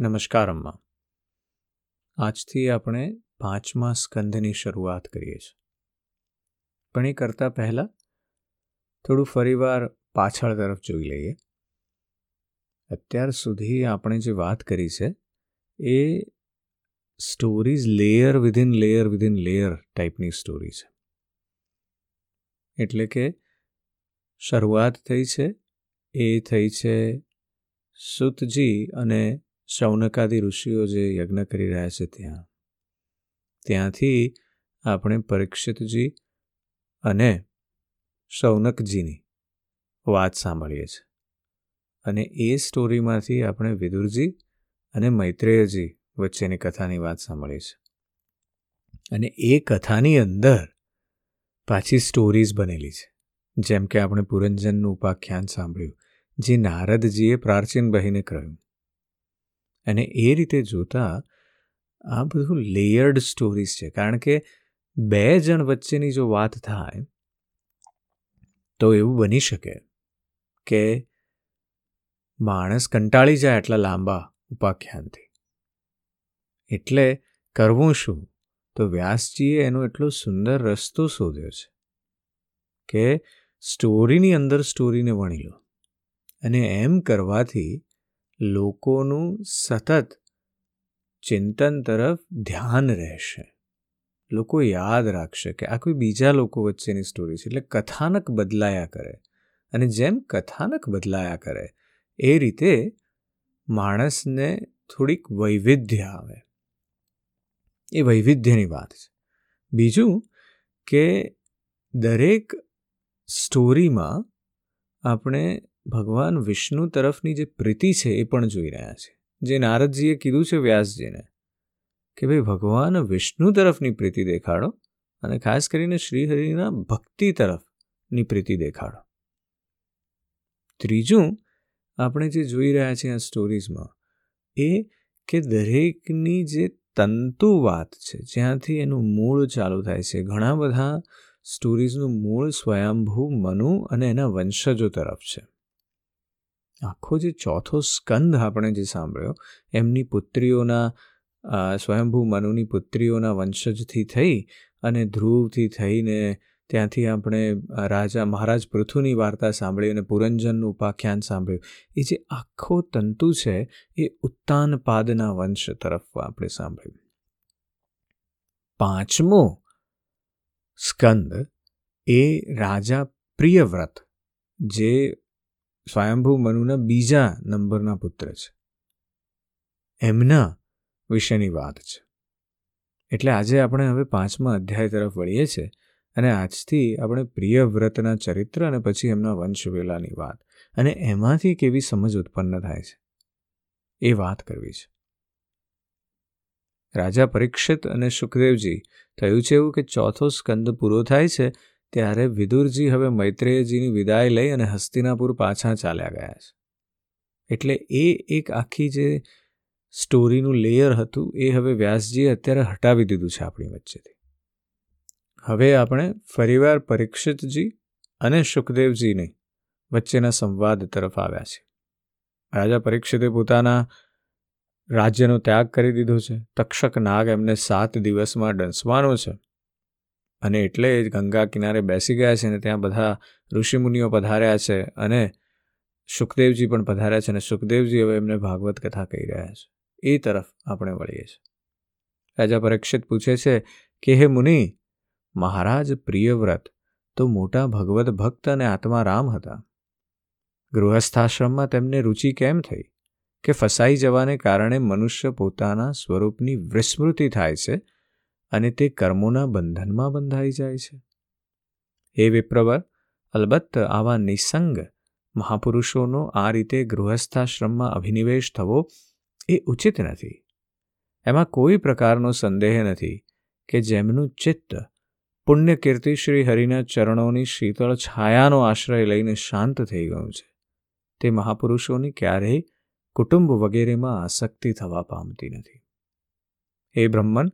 નમસ્કાર, અમ્મા. આજથી આપણે પાંચમા સ્કંધની શરૂઆત કરીએ છીએ. પણ એ કરતાં પહેલાં થોડું ફરીવાર પાછળ તરફ જોઈ લઈએ. અત્યાર સુધી આપણે જે વાત કરી છે, એ stories layer within layer within layer ટાઈપની સ્ટોરી છે. એટલે કે શરૂઆત થઈ છે, એ થઈ છે સુતજી અને શૌનકાદી ઋષિઓ જે યજ્ઞ કરી રહ્યા છે ત્યાં. ત્યાંથી આપણે પરીક્ષિતજી અને શૌનકજીની વાત સાંભળીએ છીએ. અને એ સ્ટોરીમાંથી આપણે વિદુરજી અને મૈત્રેયજી વચ્ચેની કથાની વાત સાંભળીએ છીએ. અને એ કથાની અંદર પાછી સ્ટોરીઝ બનેલી છે. જેમ કે આપણે પુરંજનનું ઉપાખ્યાન સાંભળ્યું, જે નારદજીએ પ્રાચીન બહીને કહ્યું. અને એ રીતે જોતાં આ બધું લેયર્ડ સ્ટોરીઝ છે. કારણ કે બે જણ વચ્ચેની જો વાત થાય, તો એવું બની શકે કે માણસ કંટાળી જાય એટલા લાંબા ઉપાખ્યાનથી. એટલે કરવું શું? તો વ્યાસજીએ એનો એટલો સુંદર રસ્તો શોધ્યો છે કે સ્ટોરીની અંદર સ્ટોરીને વણી લો. અને એમ કરવાથી લોકોનું સતત ચિંતન તરફ ધ્યાન રહેશે. લોકો યાદ રાખશે કે આ કોઈ બીજા લોકો વચ્ચેની સ્ટોરી છે, એટલે કથાનક બદલાયા કરે. અને જેમ કથાનક બદલાયા કરે, એ રીતે માણસને થોડીક વૈવિધ્ય આવે. એ વૈવિધ્યની વાત છે. બીજું કે દરેક સ્ટોરીમાં આપણે ભગવાન વિષ્ણુ તરફની જે પ્રીતિ છે એ પણ જોઈ રહ્યા છે. જે નારદજીએ કીધું છે વ્યાસજીને કે ભાઈ, ભગવાન વિષ્ણુ તરફની પ્રીતિ દેખાડો અને ખાસ કરીને શ્રીહરિના ભક્તિ તરફની પ્રીતિ દેખાડો. ત્રીજું આપણે જે જોઈ રહ્યા છીએ આ સ્ટોરીઝમાં એ કે દરેકની જે તંતુ વાત છે, જ્યાંથી એનું મૂળ ચાલુ થાય છે. ઘણા બધા સ્ટોરીઝનું મૂળ સ્વયંભૂ મનુ અને એના વંશજો તરફ છે. આખો જે ચોથો સ્કંદ આપણે જે સાંભળ્યો, એમની પુત્રીઓના સ્વયંભૂ મનુની પુત્રીઓના વંશજથી થઈ અને ધ્રુવથી થઈને ત્યાંથી આપણે રાજા મહારાજ પૃથુની વાર્તા સાંભળી અને પુરંજનનું ઉપાખ્યાન સાંભળ્યું. એ જે આખો તંતુ છે, એ ઉત્તાનપાદના વંશ તરફ આપણે સાંભળ્યું. પાંચમો સ્કંદ એ રાજા પ્રિયવ્રત, જે સ્વયંભૂ મનુના બીજા નંબરના પુત્ર છે. એમના વિશેની વાત છે. એટલે આજે આપણે હવે પાંચમા અધ્યાય તરફ વળીએ છીએ અને આજથી આપણે પ્રિયવ્રતના ચરિત્ર અને પછી એમના વંશવેલાની વાત અને એમાંથી કેવી સમજ ઉત્પન્ન થાય છે એ વાત કરવી છે. રાજા પરીક્ષિત અને સુખદેવજી થયું છે એવું કે ચોથો સ્કંદ પૂરો થાય છે ત્યારે વિદુરજી હવે મૈત્રેયજીની વિદાય લઈ અને હસ્તિનાપુર પાછા ચાલ્યા ગયા છે. એટલે એ એક આખી જે સ્ટોરીનું લેયર હતું, એ હવે વ્યાસજીએ અત્યારે હટાવી દીધું છે આપણી વચ્ચેથી. હવે આપણે ફરીવાર પરીક્ષિતજી અને સુખદેવજીની વચ્ચેના સંવાદ તરફ આવ્યા છે રાજા પરીક્ષિતે પોતાના રાજ્યનો ત્યાગ કરી દીધો છે. તક્ષક નાગ એમને સાત દિવસમાં ડંસવાનો છે. અને એટલે જ ગંગા કિનારે બેસી ગયા છે અને ત્યાં બધા ઋષિમુનિઓ પધાર્યા છે અને સુખદેવજી પણ પધાર્યા છે અને સુખદેવજી હવે એમને ભાગવત કથા કહી રહ્યા છે. એ તરફ આપણે વળીએ છીએ. રાજા પરીક્ષિત પૂછે છે કે, હે મુનિ, મહારાજ પ્રિયવ્રત તો મોટા ભગવત ભક્ત અને આત્મા રામ હતા. ગૃહસ્થાશ્રમમાં તેમને રુચિ કેમ થઈ? કે ફસાઈ જવાને કારણે મનુષ્ય પોતાના સ્વરૂપની વિસ્મૃતિ થાય છે અને તે કર્મોના બંધનમાં બંધાઈ જાય છે. હે વિપ્રવર, અલબત્ત આવા નિસંગ મહાપુરુષોનો આ રીતે ગૃહસ્થાશ્રમમાં અભિનિવેશ થવો એ ઉચિત નથી. એમાં કોઈ પ્રકારનો સંદેહ નથી કે જેમનું ચિત્ત પુણ્યકીર્તિ શ્રી હરિના ચરણોની શીતળ છાયાનો આશ્રય લઈને શાંત થઈ ગયું છે. તે મહાપુરુષોની ક્યારેય કુટુંબ વગેરેમાં આસક્તિ થવા પામતી નથી. એ બ્રહ્મન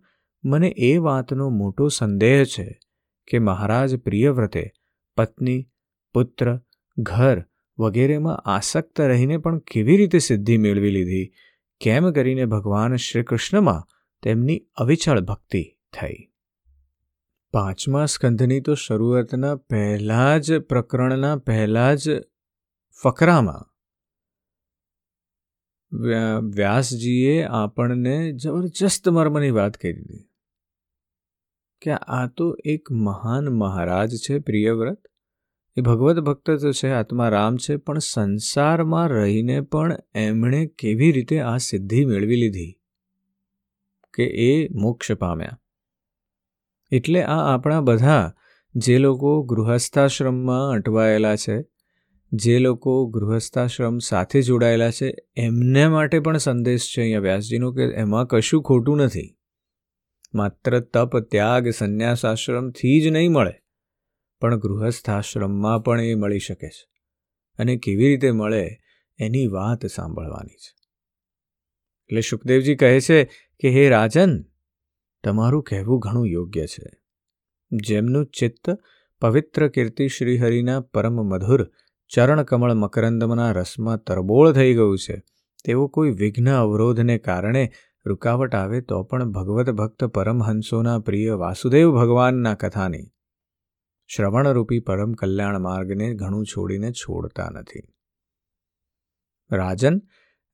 મને એ વાતનો મોટો સંદેહ છે કે મહારાજ પ્રિયવ્રતે પત્ની, પુત્ર, ઘર વગેરેમાં આસક્ત રહીને પણ કેવી રીતે સિદ્ધિ મેળવી લીધી? કેમ કરીને ભગવાન શ્રી કૃષ્ણમાં તેમની અવિચળ ભક્તિ થઈ? પાંચમા સ્કંધની તો શરૂઆતના પહેલા જ પ્રકરણના પહેલા જ ફકરામાં વ્યાસજીએ આપણને જબરજસ્ત મર્મની વાત કહી દીધી. કે આ તો એક મહાન મહારાજ છે પ્રિયવ્રત. એ ભગવત ભક્ત તો છે, આત્મા રામ છે, પણ સંસારમાં રહીને પણ એમણે કેવી રીતે આ સિદ્ધિ મેળવી લીધી? કે એ મોક્ષ પામ્યા. એટલે આ આપણા બધા જે લોકો ગૃહસ્થાશ્રમમાં અટવાયેલા છે, જે લોકો ગૃહસ્થાશ્રમ સાથે જોડાયેલા છે, એમને માટે પણ સંદેશ છે અહીંયા વ્યાસજીનો કે એમાં કશું ખોટું નથી. માત્ર તપ, ત્યાગ સંન્યાસાશ્રમથી જ નહીં મળે, પણ ગૃહસ્થાશ્રમમાં પણ એ મળી શકે છે અને કેવી રીતે મળે એની વાત સાંભળવાની છે. એટલે સુખદેવજી કહે છે કે, હે રાજન, તમારું કહેવું ઘણું યોગ્ય છે. જેમનું ચિત્ત પવિત્ર કીર્તિ શ્રીહરિના પરમ મધુર ચરણકમળ મકરંદમના રસમાં તરબોળ થઈ ગયું છે તેવો કોઈ વિઘ્ન અવરોધને કારણે રૂકાવટ આવે તો પણ ભગવત ભક્ત પરમહંસોના પ્રિય વાસુદેવ ભગવાનના કથાની શ્રવણરૂપી પરમ કલ્યાણ માર્ગને ઘણું છોડીને છોડતા નથી. રાજન,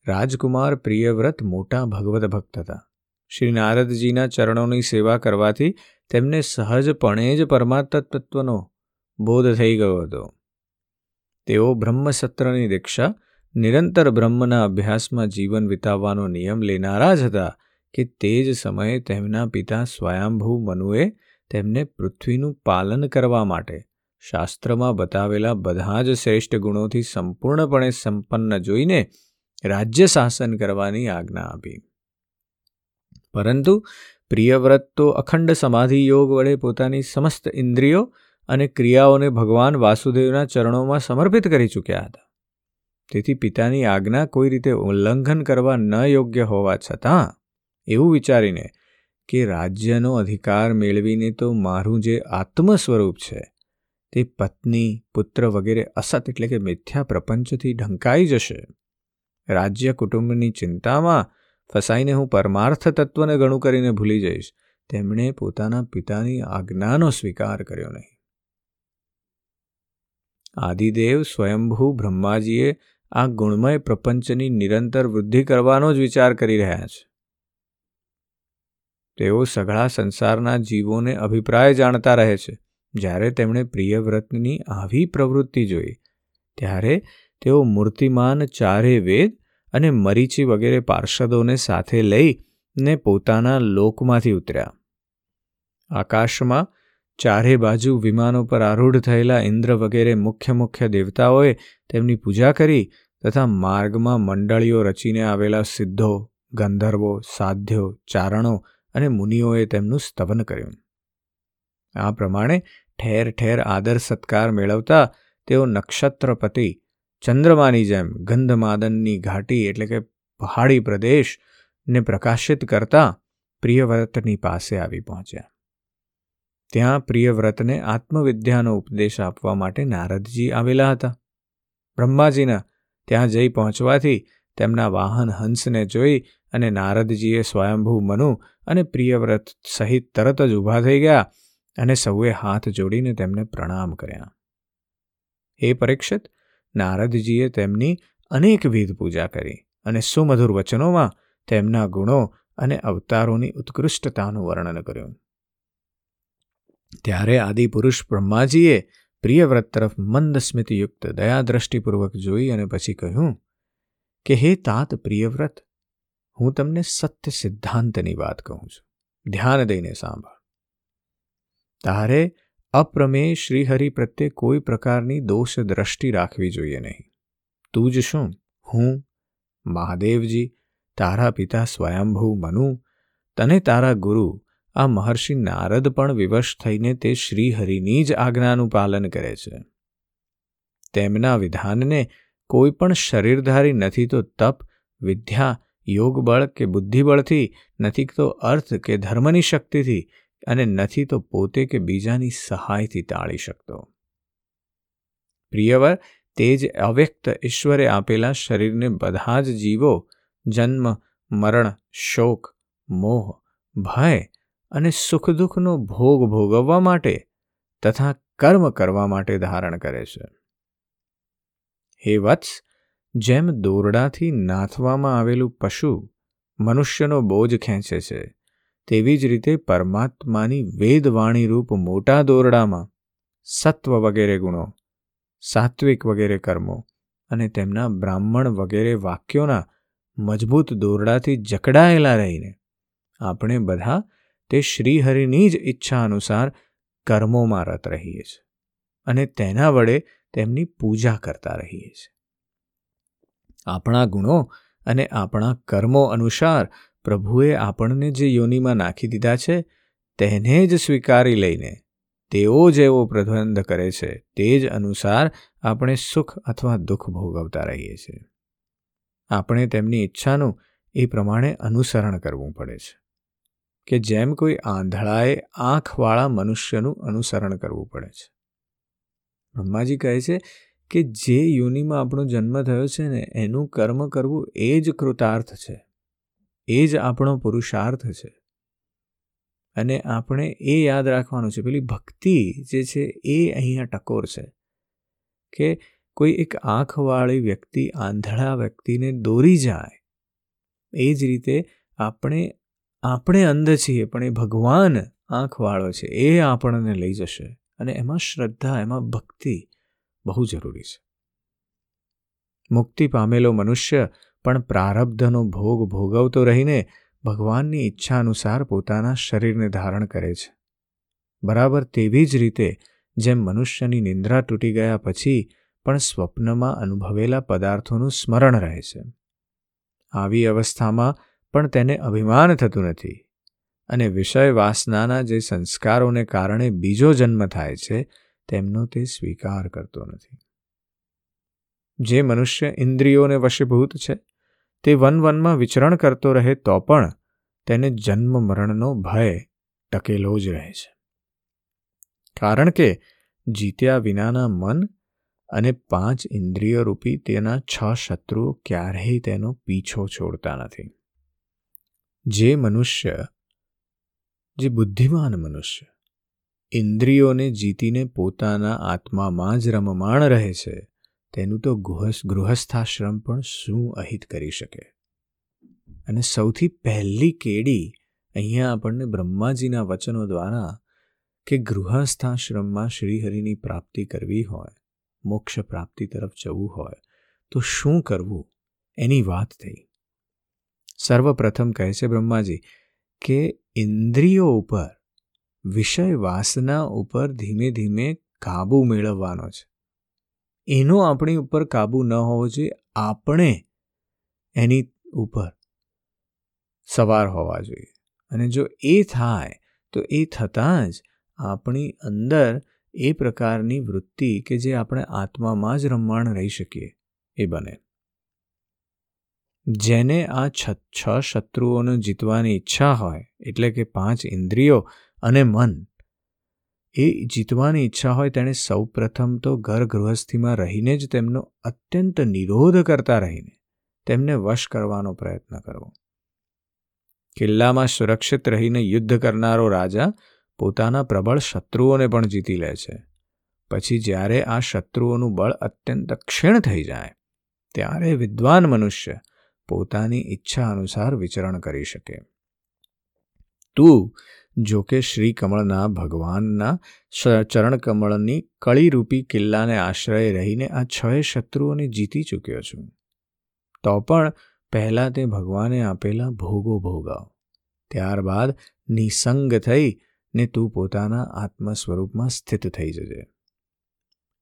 રાજકુમાર પ્રિયવ્રત મોટા ભગવત ભક્ત હતા. શ્રી નારદજીના ચરણોની સેવા કરવાથી તેમને સહજપણે જ પરમાત્મ બોધ થઈ ગયો હતો. તેઓ બ્રહ્મસત્રની દીક્ષા નિરંતર બ્રહ્મના અભ્યાસમાં જીવન વિતાવવાનો નિયમ લેનારા જ હતા કે તે જ સમયે તેમના પિતા સ્વયંભૂ મનુએ તેમને પૃથ્વીનું પાલન કરવા માટે શાસ્ત્રમાં બતાવેલા બધા જ શ્રેષ્ઠ ગુણોથી સંપૂર્ણપણે સંપન્ન જોઈને રાજ્ય શાસન કરવાની આજ્ઞા આપી. પરંતુ પ્રિયવ્રત તો અખંડ સમાધિ યોગ વડે પોતાની સમસ્ત ઇન્દ્રિયો અને ક્રિયાઓને ભગવાન વાસુદેવના ચરણોમાં સમર્પિત કરી ચૂક્યા હતા. તેથી પિતાની આજ્ઞા કોઈ રીતે ઉલ્લંઘન કરવા ન યોગ્ય હોવા છતાં, એવું વિચારીને કે રાજ્યનો અધિકાર મેળવીને તો મારું જે આત્મ સ્વરૂપ છે, તે પત્ની, પુત્ર વગેરે અસત એટલે કે મિથ્યા પ્રપંચથી ઢંકાઈ જશે. રાજ્ય કુટુંબની ચિંતામાં ફસાઈને હું પરમાર્થ તત્વને ગણું કરીને ભૂલી જઈશ. તેમણે પોતાના પિતાની આજ્ઞાનો સ્વીકાર કર્યો નહીં. આદિદેવ સ્વયંભૂ બ્રહ્માજીએ આ ગુણમય પ્રપંચની નિરંતર વૃદ્ધિ કરવાનો જ વિચાર કરી રહ્યા છે. તેઓ સઘળા સંસારના જીવોને અભિપ્રાય જાણતા રહે છે. જ્યારે તેમણે પ્રિયવ્રતની આવી પ્રવૃત્તિ જોઈ, ત્યારે તેઓ મૂર્તિમાન ચારે વેદ અને મરીચી વગેરે પાર્ષદોને સાથે લઈ ને પોતાના લોકમાંથી ઉતર્યા. આકાશમાં ચારે બાજુ વિમાનો પર આરૂઢ થયેલા ઇન્દ્ર વગેરે મુખ્ય મુખ્ય દેવતાઓએ તેમની પૂજા કરી તથા માર્ગમાં મંડળીઓ રચીને આવેલા સિદ્ધો, ગંધર્વો, સાધ્યો, ચારણો અને મુનિઓએ તેમનું સ્તવન કર્યું. આ પ્રમાણે ઠેર ઠેર આદર સત્કાર મેળવતા તેઓ નક્ષત્રપતિ, ચંદ્રમાની જેમ ગંધમાદનની ઘાટી એટલે કે પહાડી પ્રદેશને પ્રકાશિત કરતા પ્રિયવ્રતની પાસે આવી પહોંચ્યા. ત્યાં પ્રિયવ્રતને આત્મવિદ્યાનો ઉપદેશ આપવા માટે નારદજી આવેલા હતા. બ્રહ્માજીના ત્યાં જઈ પહોંચવાથી તેમના વાહન હંસને જોઈ અને નારદજીએ સ્વયંભૂ મનુ અને પ્રિયવ્રત સહિત તરત જ ઊભા થઈ ગયા અને સૌએ હાથ જોડીને તેમને પ્રણામ કર્યા. એ પરીક્ષિત, નારદજીએ તેમની અનેકવિધ પૂજા કરી અને સુમધુર વચનોમાં તેમના ગુણો અને અવતારોની ઉત્કૃષ્ટતાનું વર્ણન કર્યું. ત્યારે આદિપુરુષ બ્રહ્માજીએ પ્રિયવ્રત તરફ મંદ સ્મિતયુક્ત દયાદ્રષ્ટિપૂર્વક જોઈ અને પછી કહ્યું, કે હે તાત પ્રિયવ્રત, હું તમને સત્ય સિદ્ધાંતની વાત કહું છું. ધ્યાન દઈને સાંભળ. તારે અપ્રમેય શ્રીહરિ પ્રત્યે કોઈ પ્રકારની દોષ દ્રષ્ટિ રાખવી જોઈએ નહીં. તું જ શું? હું? મહાદેવજી? તારા પિતા સ્વયંભૂ મનુ? તને તારા ગુરુ આ મહર્ષિ નારદ પણ વિવશ થઈને તે શ્રીહરિની જ આજ્ઞાનું પાલન કરે છે. તેમના વિધાનને કોઈ પણ શરીરધારી નથી તો તપ, વિદ્યા, યોગબળ કે બુદ્ધિબળથી, નથી તો અર્થ કે ધર્મની શક્તિથી અને નથી તો પોતે કે બીજાની સહાયથી ટાળી શકતો. પ્રિયવર, તે જ અવ્યક્ત ઈશ્વરે આપેલા શરીરને બધા જ જીવો, જન્મ, મરણ, શોક, મોહ, ભય અને સુખ દુઃખનો ભોગ ભોગવવા માટે તથા કર્મ કરવા માટે ધારણ કરે છે. હે વત્સ, જેમ દોરડાથી નાથવામાં આવેલું પશુ મનુષ્યનો બોજ ખેંચે છે, તેવી જ રીતે પરમાત્માની વેદવાણી રૂપ મોટા દોરડામાં સત્વ વગેરે ગુણો, સાત્વિક વગેરે કર્મો અને તેમના બ્રાહ્મણ વગેરે વાક્યોના મજબૂત દોરડાથી જકડાયેલા રહીને આપણે બધા તે શ્રીહરિની જ ઈચ્છા અનુસાર કર્મોમાં રત રહીએ છીએ અને તેના વડે તેમની પૂજા કરતા રહીએ છીએ આપણા ગુણો અને આપણા કર્મો અનુસાર પ્રભુએ આપણને જે યોનિમાં નાખી દીધા છે, તેને જ સ્વીકારી લઈને તેઓ જેવો પ્રબંધ કરે છે, તે જ અનુસાર આપણે સુખ અથવા દુઃખ ભોગવતા રહીએ છીએ. આપણે તેમની ઈચ્છાનું એ પ્રમાણે અનુસરણ કરવું પડે છે. કે જેમ કોઈ આંધળાએ આંખવાળા મનુષ્યનું અનુસરણ કરવું પડે છે. બ્રહ્માજી કહે છે કે જે યોનિમાં આપણો જન્મ થયો છે ને, એનું કર્મ કરવું એ જ કૃતાર્થ છે. એ જ આપણો પુરુષાર્થ છે. અને આપણે એ યાદ રાખવાનું છે. પેલી ભક્તિ જે છે એ અહીંયા ટકોર છે કે કોઈ એક આંખવાળી વ્યક્તિ, આંધળા વ્યક્તિને દોરી જાય, એ જ રીતે આપણે આપણે અંધ છીએ, પણ એ ભગવાન આંખવાળો છે. એ આપણને લઈ જશે. અને એમાં શ્રદ્ધા, એમાં ભક્તિ બહુ જરૂરી છે. મુક્તિ પામેલો મનુષ્ય પણ પ્રારબ્ધનો ભોગ ભોગવતો રહીને ભગવાનની ઈચ્છા અનુસાર પોતાના શરીરને ધારણ કરે છે. બરાબર તેવી જ રીતે જેમ મનુષ્યની નિંદ્રા તૂટી ગયા પછી પણ સ્વપ્નમાં અનુભવેલા પદાર્થોનું સ્મરણ રહે છે. આવી અવસ્થામાં પણ તેને અભિમાન થતું નથી. અને વિષય વાસનાના જે સંસ્કારોને કારણે બીજો જન્મ થાય છે, તેમનો તે સ્વીકાર કરતો નથી. જે મનુષ્ય ઇન્દ્રિયોને વશીભૂત છે, તે વન વનમાં વિચરણ કરતો રહે તો પણ તેને જન્મ મરણનો ભય ટકેલો જ રહે છે. કારણ કે જીત્યા વિનાના મન અને પાંચ ઇન્દ્રિય રૂપી તેના છ શત્રુઓ ક્યારેય તેનો પીછો છોડતા નથી. જે મનુષ્ય, જે બુદ્ધિમાન મનુષ્ય, ઇન્દ્રિયોને જીતીને પોતાના આત્મામાં જ રમમાણ રહે છે, તેનું તો ગૃહસ્થાશ્રમ પણ શું અહિત કરી શકે? અને સૌથી પહેલી કેડી અહીંયા આપણને બ્રહ્માજીના વચનો દ્વારા કે ગૃહસ્થાશ્રમમાં શ્રીહરિની પ્રાપ્તિ કરવી હોય, મોક્ષ પ્રાપ્તિ તરફ જવું હોય, તો શું કરવું? એની વાત થઈ. સર્વપ્રથમ કહે છે બ્રહ્માજી કે ઇન્દ્રિયો ઉપર, વિષય વાસના ઉપર ધીમે ધીમે કાબુ મેળવવાનો છે. એનો આપણી ઉપર કાબુ ન હોવો જોઈએ, આપણે એની ઉપર સવાર હોવા જોઈએ. અને જો એ થાય, તો એ થતાં જ આપણી અંદર એ પ્રકારની વૃત્તિ કે જે આપણે આત્મામાં જ રમવાણ રહી શકીએ, એ બને. જેને આ છ છ શત્રુઓને જીતવાની ઈચ્છા હોય, એટલે કે પાંચ ઇન્દ્રિયો અને મન, એ જીતવાની ઈચ્છા હોય તેણે સૌપ્રથમ તો ઘર ગૃહસ્થીમાં રહીને જ તેમનો અત્યંત નિરોધ કરતા રહીને તેમને વશ કરવાનો પ્રયત્ન કરવો. કિલ્લામાં સુરક્ષિત રહીને યુદ્ધ કરનારો રાજા પોતાના પ્રબળ શત્રુઓને પણ જીતી લે છે. પછી જ્યારે આ શત્રુઓનું બળ અત્યંત ક્ષીણ થઈ જાય, ત્યારે વિદ્વાન મનુષ્ય પોતાની ઈચ્છા અનુસાર વિચરણ કરી શકે. તું જો કે શ્રી કમળના ભગવાનના ચરણકમળની કળીરૂપી કિલ્લાને આશ્રય રહીને આ છ શત્રુઓને જીતી ચૂક્યો છું. તો પણ પહેલાં તે ભગવાને આપેલા ભોગો ભોગાવ. ત્યારબાદ નિસંગ થઈ ને તું પોતાના આત્મ સ્વરૂપમાં સ્થિત થઈ જજે.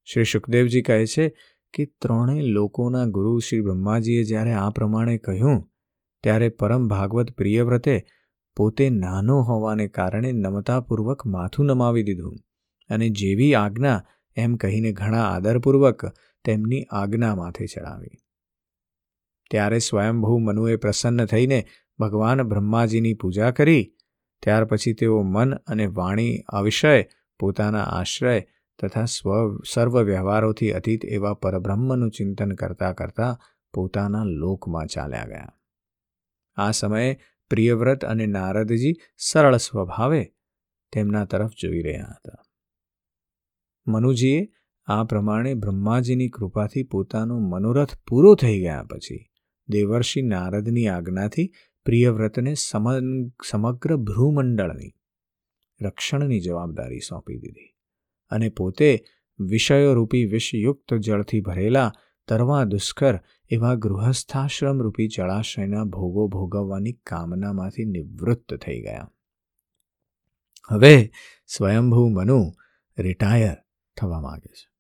શ્રી સુખદેવજી કહે છે કે ત્રણેય લોકોના ગુરુ શ્રી બ્રહ્માજીએ જ્યારે આ પ્રમાણે કહ્યું, ત્યારે પરમ ભાગવત પ્રિયવ્રતે પોતે નાનો હોવાને કારણે નમતાપૂર્વક માથું નમાવી દીધું અને જેવી આજ્ઞા એમ કહીને ઘણા આદરપૂર્વક તેમની આજ્ઞા માથે ચડાવી. ત્યારે સ્વયંભૂ મનુએ પ્રસન્ન થઈને ભગવાન બ્રહ્માજીની પૂજા કરી, ત્યાર પછી તેઓ મન અને વાણી અવિષય પોતાના આશ્રય તથા સ્વ સર્વ વ્યવહારોથી અતીત એવા પરબ્રહ્મનું ચિંતન કરતા કરતા પોતાના લોકમાં ચાલ્યા ગયા. આ સમયે પ્રિયવ્રત અને નારદજી સરળ સ્વભાવે તેમના તરફ જોઈ રહ્યા હતા. મનુજીએ આ પ્રમાણે બ્રહ્માજીની કૃપાથી પોતાનો મનોરથ પૂરો થઈ ગયા પછી દેવર્ષિ નારદની આજ્ઞાથી પ્રિયવ્રતને સમગ્ર ભ્રૂમંડળની રક્ષણની જવાબદારી સોંપી દીધી. અને પોતે વિષયોરૂપી વિષયુક્ત જળથી ભરેલા તરવા દુષ્કર એવા ગૃહસ્થાશ્રમ રૂપી જળાશયના ભોગો ભોગવવાની કામનામાંથી નિવૃત્ત થઈ ગયા. હવે સ્વયંભૂ મનુ રિટાયર થવા માગે છે.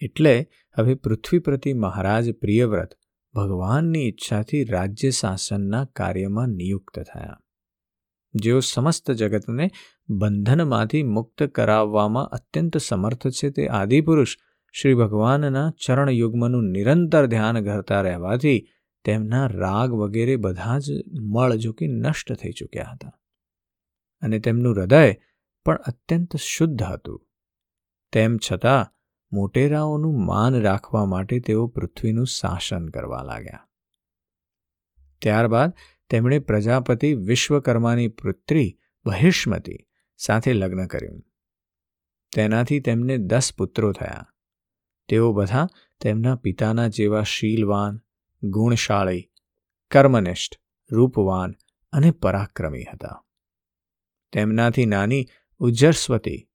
એટલે હવે પૃથ્વી પ્રતિ મહારાજ પ્રિયવ્રત ભગવાનની ઈચ્છાથી રાજ્ય શાસનના કાર્યમાં નિયુક્ત થયા. જેઓ સમસ્ત જગતને બંધનમાંથી મુક્ત કરાવવામાં અત્યંત સમર્થ છે તે આદિપુરુષ શ્રી ભગવાનના ચરણયુગ્મનું નિરંતર ધ્યાન કરતા રહેવાથી તેમના રાગ વગેરે બધા જ મળ જો કે નષ્ટ થઈ ચૂક્યા હતા. અને તેમનું હૃદય પણ અત્યંત શુદ્ધ હતું. તેમ છતાં મોટેરાઓનું માન રાખવા માટે તેઓ પૃથ્વીનું શાસન કરવા લાગ્યા. ત્યારબાદ તેમણે પ્રજાપતિ વિશ્વકર્માની પુત્રી બહિષ્મતી સાથે લગ્ન કર્યું. તેનાથી તેમને દસ પુત્રો થયા. તેઓ બધા તેમના પિતાના જેવા શીલવાન, ગુણશાળી, કર્મનિષ્ઠ, રૂપવાન અને પરાક્રમી હતા. તેમનાથી નાની ઉજ્જરસ્વતી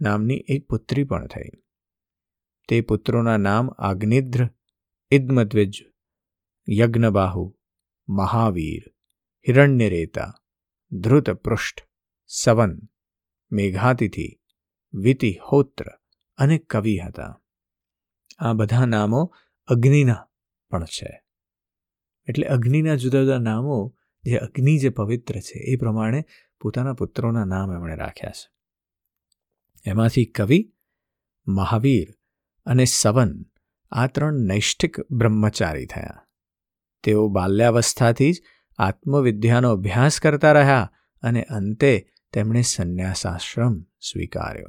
નામની એક પુત્રી પણ થઈ. તે પુત્રોના નામ આગ્નિદ્ર, ઇદ્મદ્વિજ, યજ્ઞબાહુ મહાવીર, હિરણ્યરેતા, ધૃતપૃષ્ઠ, સવન, મેઘાતિથિ, વિતિહોત્ર અને કવિ હતા. આ બધા નામો અગ્નિના પણ છે. એટલે અગ્નિના જુદા જુદા નામો, જે અગ્નિ જે પવિત્ર છે, એ પ્રમાણે પોતાના પુત્રોના નામ એમણે રાખ્યા છે. એમાંથી કવિ, મહાવીર અને સવન આ ત્રણ નૈષ્ઠિક બ્રહ્મચારી થયા. તેઓ બાલ્યાવસ્થાથી જ આત્મવિદ્યાનો અભ્યાસ કરતા રહ્યા અને અંતે તેમણે સંન્યાસાશ્રમ સ્વીકાર્યો.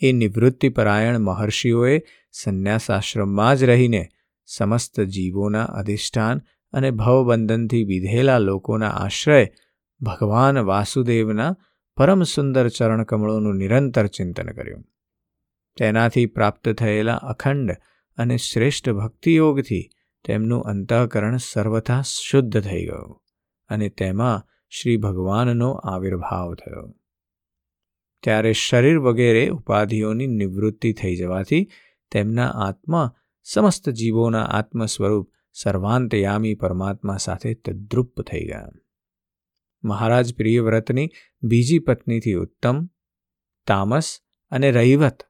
એ નિવૃત્તિપરાયણ મહર્ષિઓએ સંન્યાસાશ્રમમાં જ રહીને સમસ્ત જીવોના અધિષ્ઠાન અને ભવબંધનથી વિધેલા લોકોના આશ્રય ભગવાન વાસુદેવના પરમ સુંદર ચરણકમળોનું નિરંતર ચિંતન કર્યું. તેનાથી પ્રાપ્ત થયેલા અખંડ અને શ્રેષ્ઠ ભક્તિયોગથી તેમનું અંતઃકરણ સર્વથા શુદ્ધ થઈ ગયું અને તેમાં શ્રી ભગવાનનો આવિર્ભાવ થયો. ત્યારે શરીર વગેરે ઉપાધિઓની નિવૃત્તિ થઈ જવાથી તેમના આત્મા સમસ્ત જીવોના આત્મ સ્વરૂપ સર્વાંતયામી પરમાત્મા સાથે તદ્રુપ થઈ ગયા. મહારાજ પ્રિયવ્રતની બીજી પત્નીથી ઉત્તમ, તામસ અને રૈવત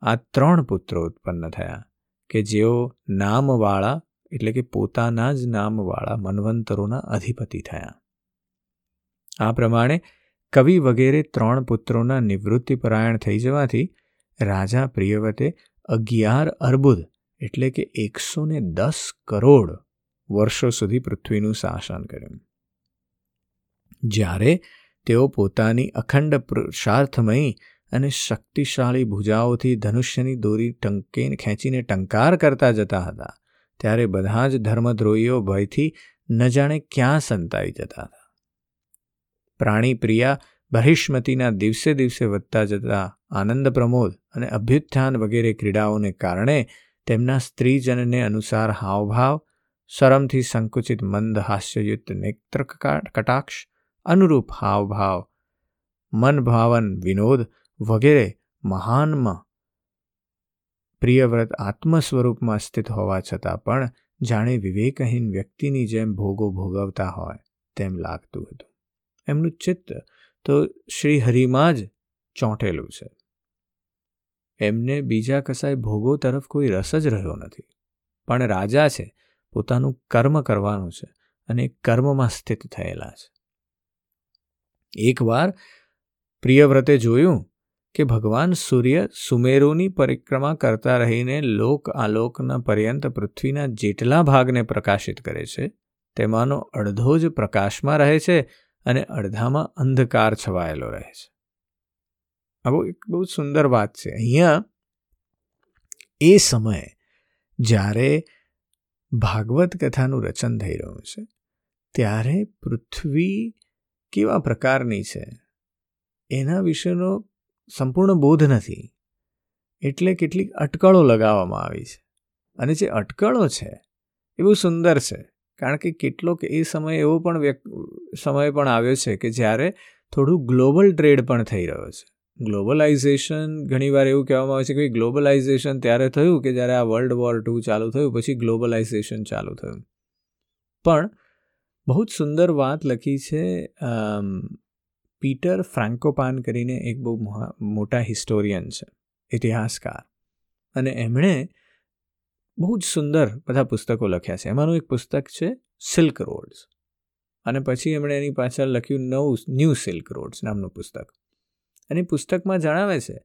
આ ત્રણ પુત્રો ઉત્પન્ન થયા કે જેઓ નામવાળા એટલે કે પોતાના જ નામવાળા મનવંતરોના અધિપતિ થયા. આ પ્રમાણે કવિ વગેરે ત્રણ પુત્રોના નિવૃત્તિપરાયણ થઈ જવાથી રાજા પ્રિયવતે અગિયાર અર્બુદ એટલે કે એકસો ને દસ કરોડ વર્ષો સુધી પૃથ્વીનું શાસન કર્યું. જ્યારે તેઓ પોતાની અખંડ પુરુષાર્થમયી અને શક્તિશાળી ભુજાઓથી ધનુષ્યની દોરી ટંકે ખેંચીને ટંકાર કરતા જતા હતા ત્યારે બધા જ ધર્મદ્રોહીઓ ભયથી ન જાણે ક્યાં સંતાઈ જતા હતા. પ્રાણી પ્રિયા બહિષ્મતીના દિવસે દિવસે વધતા જતા આનંદ પ્રમોદ અને અભ્યુત્થાન વગેરે ક્રીડાઓને કારણે તેમના સ્ત્રીજનને અનુસાર હાવભાવ, શરમથી સંકુચિત મંદ હાસ્યયુક્ત નેત્ર કટાક્ષ, અનુરૂપ હાવભાવ, મનભાવન વિનોદ વગેરે મહાનમાં પ્રિયવ્રત આત્મ સ્વરૂપમાં સ્થિત હોવા છતાં પણ જાણે વિવેકહીન વ્યક્તિની જેમ ભોગો ભોગવતા હોય તેમ લાગતું હતું. એમનું ચિત્ત તો શ્રી હરિમાં જ ચોંટેલું છે. એમને બીજા કસાય ભોગો તરફ કોઈ રસ જ રહ્યો નથી. પણ રાજા છે, પોતાનું કર્મ કરવાનું છે અને કર્મમાં સ્થિત થયેલા છે. એકવાર પ્રિયવ્રતે જોયું કે ભગવાન સૂર્ય સુમેરુની પરિક્રમા કરતા રહીને લોક આલોકના પર્યંત પૃથ્વીના જેટલા ભાગને પ્રકાશિત કરે છે, તેમાંનો અડધો જ પ્રકાશમાં રહે છે અને અડધામાં અંધકાર છવાયેલો રહે છે. આ બહુ એક બહુ સુંદર વાત છે. અહીંયા એ સમયે જ્યારે ભાગવત કથાનું રચન થઈ રહ્યું છે, ત્યારે પૃથ્વી કેવા પ્રકારની છે? એના વિશેનો સંપૂર્ણ બોધ નથી. એટલે કેટલીક અટકળો લગાવવામાં આવી છે. અને જે અટકળો છે, એ બહુ સુંદર છે, કારણ કે કેટલોક એ સમય એવો પણ સમય પણ આવ્યો છે કે જ્યારે થોડું ગ્લોબલ ટ્રેડ પણ થઈ રહ્યો છે. ગ્લોબલાઇઝેશન, ઘણીવાર એવું કહેવામાં આવે છે કે ગ્લોબલાઇઝેશન ત્યારે થયું કે જ્યારે આ વર્લ્ડ વોર ટુ ચાલુ થયું, પછી ગ્લોબલાઇઝેશન ચાલુ થયું. પણ બહુ જ સુંદર વાત લખી છે પીટર ફ્રાન્કોપાન કરીને એક બહુ મોટા હિસ્ટોરિયન છે, ઇતિહાસકાર. અને એમણે બહુ જ સુંદર બધા પુસ્તકો લખ્યા છે. એમાંનું એક પુસ્તક છે સિલ્ક રોડ્સ. અને પછી એમણે એની પાછળ લખ્યું નવું, ન્યૂ સિલ્ક રોડ્સ નામનું પુસ્તક. અને પુસ્તકમાં જણાવે છે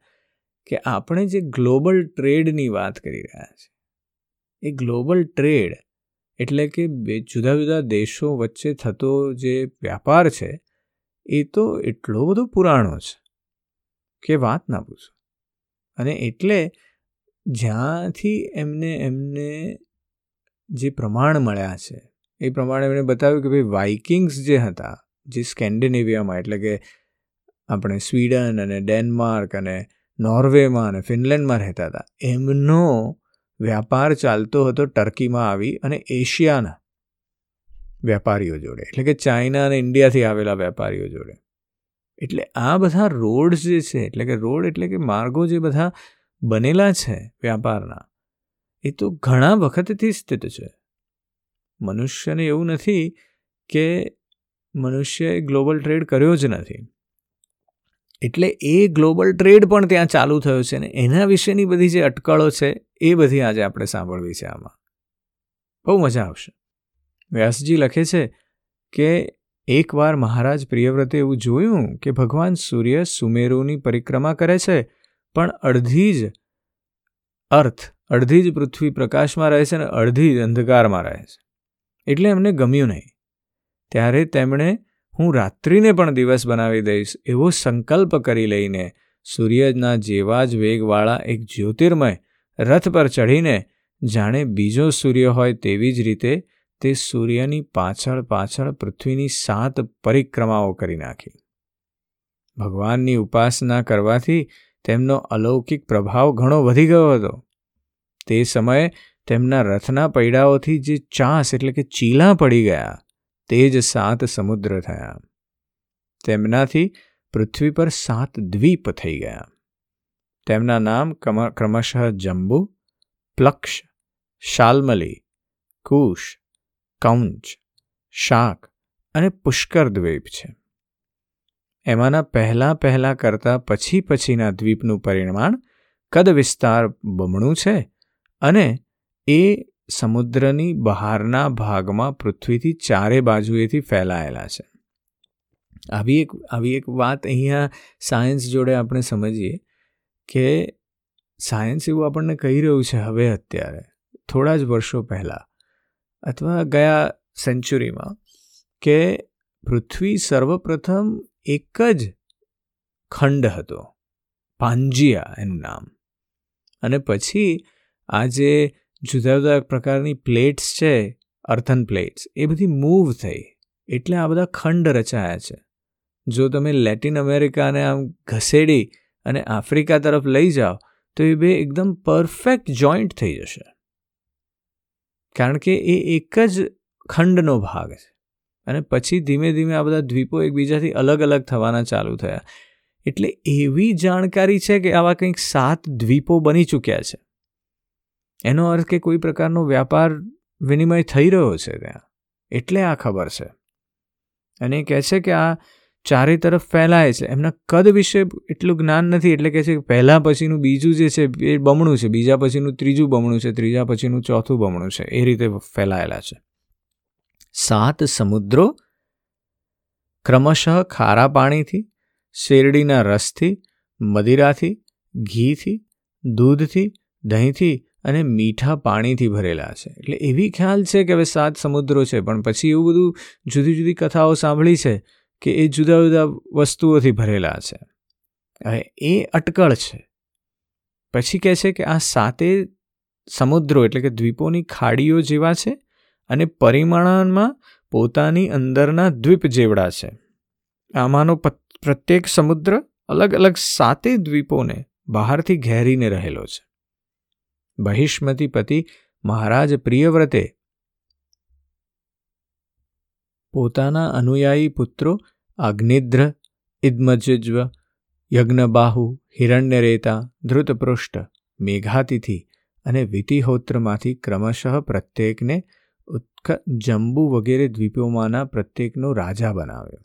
કે આપણે જે ગ્લોબલ ટ્રેડની વાત કરી રહ્યા છીએ એ ગ્લોબલ ટ્રેડ એટલે કે બે જુદા જુદા દેશો વચ્ચે થતો જે વ્યાપાર છે એ તો એટલો બધો પુરાણો છે કે વાત ના પૂછો. અને એટલે જ્યાંથી એમને એમને જે પ્રમાણ મળ્યા છે, એ પ્રમાણે એમણે બતાવ્યું કે ભાઈ વાઇકિંગ્સ જે હતા, જે સ્કેન્ડિનેવિયામાં, એટલે કે આપણે સ્વીડન અને ડેનમાર્ક અને નોર્વેમાં અને ફિનલેન્ડમાં રહેતા હતા, એમનો વ્યાપાર ચાલતો હતો ટર્કીમાં આવી અને એશિયાના. વેપારીઓ જોડે. એટલે કે ચાઇના અને ઇન્ડિયાથી આવેલા વેપારીઓ જોડે. એટલે આ બધા રોડ્સ જે છે, એટલે કે રોડ એટલે કે માર્ગો જે બધા બનેલા છે વ્યાપારના, એ તો ઘણા વખતથી સ્થિત છે. મનુષ્યને એવું નથી કે મનુષ્યએ ગ્લોબલ ટ્રેડ કર્યો જ નથી. એટલે એ ગ્લોબલ ટ્રેડ પણ ત્યાં ચાલુ થયો છે ને એના વિશેની બધી જે અટકળો છે, એ બધી આજે આપણે સાંભળવી છે આમાં. બહુ મજા આવશે. વ્યાસજી લખે છે કે એકવાર મહારાજ પ્રિયવ્રતે એવું જોયું કે ભગવાન સૂર્ય સુમેરુની પરિક્રમા કરે છે, પણ અડધી જ અર્થ, અડધી જ પૃથ્વી પ્રકાશમાં રહે છે અને અડધી જ અંધકારમાં રહે છે. એટલે એમને ગમ્યું નહીં. ત્યારે તેમણે હું રાત્રિને પણ દિવસ બનાવી દઈશ એવો સંકલ્પ કરી લઈને સૂર્યના જેવા જ વેગવાળા એક જ્યોતિર્મય રથ પર ચઢીને જાણે બીજો સૂર્ય હોય તેવી જ રીતે તે સૂર્યની પાછળ પાછળ પૃથ્વીની સાત પરિક્રમાઓ કરી નાખી. ભગવાનની ઉપાસના કરવાથી તેમનો અલૌકિક પ્રભાવ ઘણો વધી ગયો હતો. તે સમયે તેમના રથના પૈડાઓથી જે ચાસ એટલે કે ચીલા પડી ગયા, તે જ સાત સમુદ્ર થયા. તેમનાથી પૃથ્વી પર સાત દ્વીપ થઈ ગયા. તેમના નામ ક્રમશઃ જંબુ, પ્લક્ષ, શાલ્મલી, કુશ કૌંચ, શાક અને પુષ્કર દ્વીપ છે. એમાંના પહેલાં પહેલાં કરતાં પછી પછીના દ્વીપનું પરિમાણ કદ વિસ્તાર બમણું છે અને એ સમુદ્રની બહારના ભાગમાં પૃથ્વીથી ચારે બાજુએથી ફેલાયેલા છે. આવી એક આવી એક વાત અહીંયા સાયન્સ જોડે આપણે સમજીએ કે સાયન્સ એવું આપણને કહી રહ્યું છે હવે અત્યારે, થોડા જ વર્ષો પહેલાં. અથવા ગયા સેન્ચુરીમાં કે પૃથ્વી સર્વપ્રથમ એક જ ખંડ હતો, પાંજિયા એનું નામ. અને પછી આ જે જુદા જુદા પ્રકારની પ્લેટ્સ છે, અર્થન પ્લેટ્સ, એ બધી મૂવ થઈ. એટલે આ બધા ખંડ રચાયા છે. જો તમે લેટિન અમેરિકાને આમ ઘસેડી અને આફ્રિકા તરફ લઈ જાઓ, તો એ બે એકદમ પરફેક્ટ જોઈન્ટ થઈ જશે. કારણ કે એ એક જ ખંડનો ભાગ છે. અને પછી ધીમે ધીમે આ બધા દ્વીપો એકબીજાથી અલગ અલગ થવાના ચાલુ થયા. એટલે એવી જાણકારી છે કે આવા કંઈક સાત દ્વીપો બની ચૂક્યા છે. એનો અર્થ કે કોઈ પ્રકારનો વ્યાપાર વિનિમય થઈ રહ્યો છે ત્યાં. એટલે આ ખબર છે. અને કહે છે કે આ ચારે તરફ ફેલાય છે. એમના કદ વિશે એટલું જ્ઞાન નથી. એટલે કે છે પહેલાં પછીનું બીજું જે છે, એ બમણું છે. બીજા પછીનું ત્રીજું બમણું છે. ત્રીજા પછીનું ચોથું બમણું છે. એ રીતે ફેલાયેલા છે. સાત સમુદ્રો ક્રમશઃ ખારા પાણીથી, શેરડીના રસથી, મદિરાથી, ઘીથી, દૂધથી, દહીંથી અને મીઠા પાણીથી ભરેલા છે. એટલે એવી ખ્યાલ છે કે હવે સાત સમુદ્રો છે. પણ પછી એવું બધું જુદી જુદી કથાઓ સાંભળી છે. કે એ જુદા જુદા વસ્તુઓથી ભરેલા છે. હવે એ અટકળ છે. પછી કહે છે કે આ સાતે સમુદ્રો એટલે કે દ્વીપોની ખાડીઓ જેવા છે અને પરિમાણમાં પોતાની અંદરના દ્વીપ જેવડા છે. આમાંનો પ્રત્યેક સમુદ્ર અલગ અલગ સાતે દ્વીપોને બહારથી ઘેરીને રહેલો છે. બહિષ્મતી પતિ મહારાજ પ્રિયવ્રતે પોતાના અનુયાયી પુત્રો અગ્નિદ્ર ઇદ્મજ્વ યજ્ઞબાહુ હિરણ્યરેતા ધૃતપૃષ્ઠ મેઘાતિથિ અને વિતિહોત્રમાંથી ક્રમશઃ પ્રત્યેકને ઉત્ક જંબુ વગેરે દ્વીપોમાંના પ્રત્યેકનો રાજા બનાવ્યો.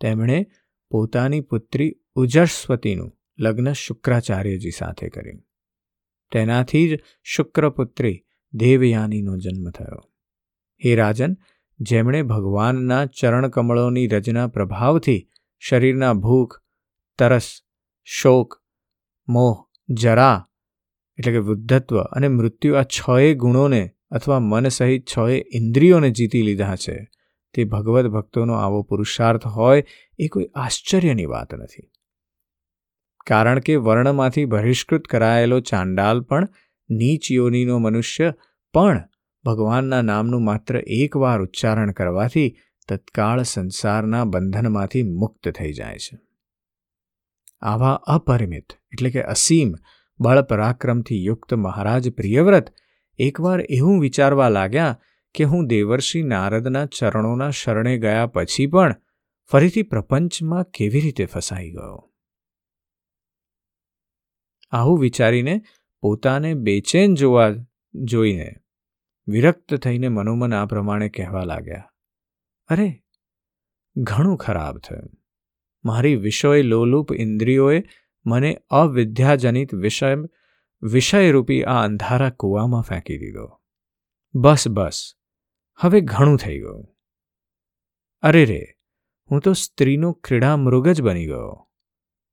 તેમણે પોતાની પુત્રી ઉજસ્વતીનું લગ્ન શુક્રાચાર્યજી સાથે કર્યું. તેનાથી જ શુક્રપુત્રી દેવયાનીનો જન્મ થયો. હે રાજન જેમણે ભગવાનના ચરણકમળોની રચના પ્રભાવથી શરીરના ભૂખ, તરસ, શોક, મોહ, જરા, એટલે કે વૃદ્ધત્વ અને મૃત્યુ આ છએ ગુણોને અથવા મન સહિત છએ ઇન્દ્રિયોને જીતી લીધા છે. તે ભગવદ્ ભક્તોનો આવો પુરુષાર્થ હોય એ કોઈ આશ્ચર્યની વાત નથી. કારણ કે વર્ણમાંથી બહિષ્કૃત કરાયેલો ચાંડાલ પણ નીચ યોનીનો મનુષ્ય પણ ભગવાનના નામનું માત્ર એકવાર ઉચ્ચારણ કરવાથી તત્કાળ સંસારના બંધનમાંથી મુક્ત થઈ જાય છે. આવા અપરિમિત, એટલે કે અસીમ બળ પરાક્રમથી યુક્ત મહારાજ પ્રિયવ્રત એકવાર એવું વિચારવા લાગ્યા કે હું દેવર્ષિ નારદના ચરણોના શરણે ગયા પછી પણ ફરીથી પ્રપંચમાં કેવી રીતે ફસાઈ ગયો? આવું વિચારીને પોતાને બેચેન જોવા, જોઈને વિરક્ત થઈને મનોમન આ પ્રમાણે કહેવા લાગ્યા, અરે, ઘણું ખરાબ થયું. મારી વિષય લોલુપ ઇન્દ્રિયોએ મને અવિદ્યાજનિત વિષય, વિષયરૂપી આ અંધારા કૂવામાં ફેંકી દીધો. બસ બસ, હવે ઘણું થઈ ગયું. અરે રે, હું તો સ્ત્રીનો ક્રીડા મૃગ જ બની ગયો.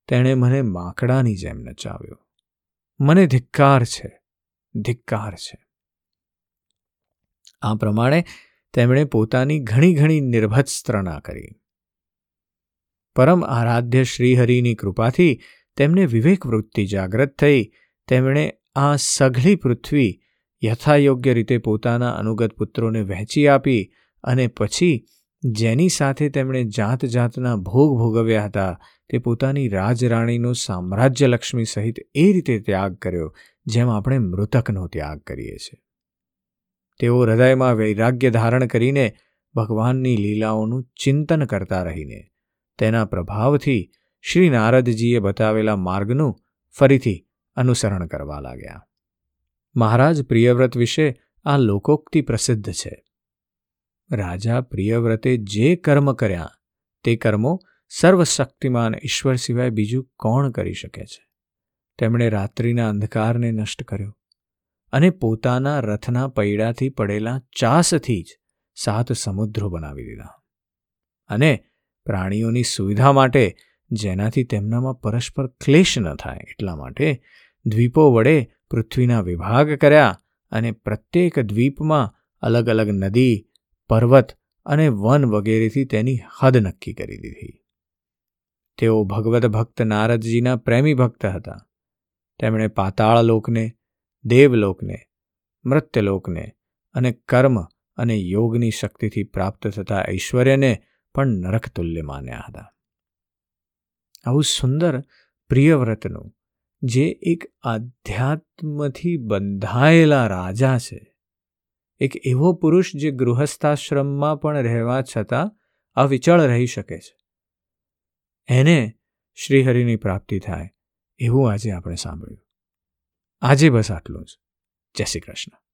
તેણે મને માકડાની જેમ નચાવ્યો. મને ધિક્કાર છે ધિક્કાર છે. આ પ્રમાણે તેમણે પોતાની ઘણી ઘણી નિર્ભત્સ્ત્રણા કરી. પરમ આરાધ્ય શ્રીહરિની કૃપાથી તેમને વિવેક વૃત્તિ જાગ્રત થઈ, તેમણે આ સઘળી પૃથ્વી યથાયોગ્ય રીતે પોતાના અનુગત પુત્રોને વહેંચી આપી અને પછી જેની સાથે તેમણે જાત જાતના ભોગ ભોગવ્યા હતા તે પોતાની રાજરાણીનો સામ્રાજ્યલક્ષ્મી સહિત એ રીતે ત્યાગ કર્યો, જેમ આપણે મૃતકનો ત્યાગ કરીએ છીએ. તેઓ હૃદયમાં વૈરાગ્ય ધારણ કરીને ભગવાનની લીલાઓનું ચિંતન કરતા રહીને, તેના પ્રભાવથી શ્રી નારદજીએ બતાવેલા માર્ગનું ફરીથી અનુસરણ કરવા લાગ્યા. મહારાજ પ્રિયવ્રત વિશે આ લોકોક્તિ પ્રસિદ્ધ છે. રાજા પ્રિયવ્રતે જે કર્મ કર્યા, તે કર્મો સર્વશક્તિમાન ઈશ્વર સિવાય બીજું કોણ કરી શકે છે? તેમણે રાત્રિના અંધકારને નષ્ટ કર્યો. અને પોતાના રથના પૈડાથી પડેલા ચાસથી જ સાત સમુદ્રો બનાવી દીધા. અને પ્રાણીઓની સુવિધા માટે, જેનાથી તેમનામાં પરસ્પર ક્લેશ ન થાય, એટલા માટે દ્વીપો વડે પૃથ્વીના વિભાગ કર્યા અને પ્રત્યેક દ્વીપમાં અલગ અલગ નદી, પર્વત અને વન વગેરેથી તેની હદ નક્કી કરી દીધી. તેઓ ભગવત ભક્ત નારદજીના પ્રેમી ભક્ત હતા. તેમણે પાતાળ લોકને દેવલોકને, મૃત્યલોકને અને કર્મ અને યોગની શક્તિથી પ્રાપ્ત થતા ઐશ્વર્યને પણ નરકતુલ્ય માન્યા હતા. આવું સુંદર પ્રિયવ્રતનું, જે એક આધ્યાત્મથી બંધાયેલા રાજા છે, એક એવો પુરુષ જે ગૃહસ્થાશ્રમમાં પણ રહેવા છતાં અવિચળ રહી શકે છે. એને શ્રીહરિની પ્રાપ્તિ થાય એવું આજે આપણે સાંભળ્યું. આજે બસ આટલું જ. જય શ્રી કૃષ્ણ.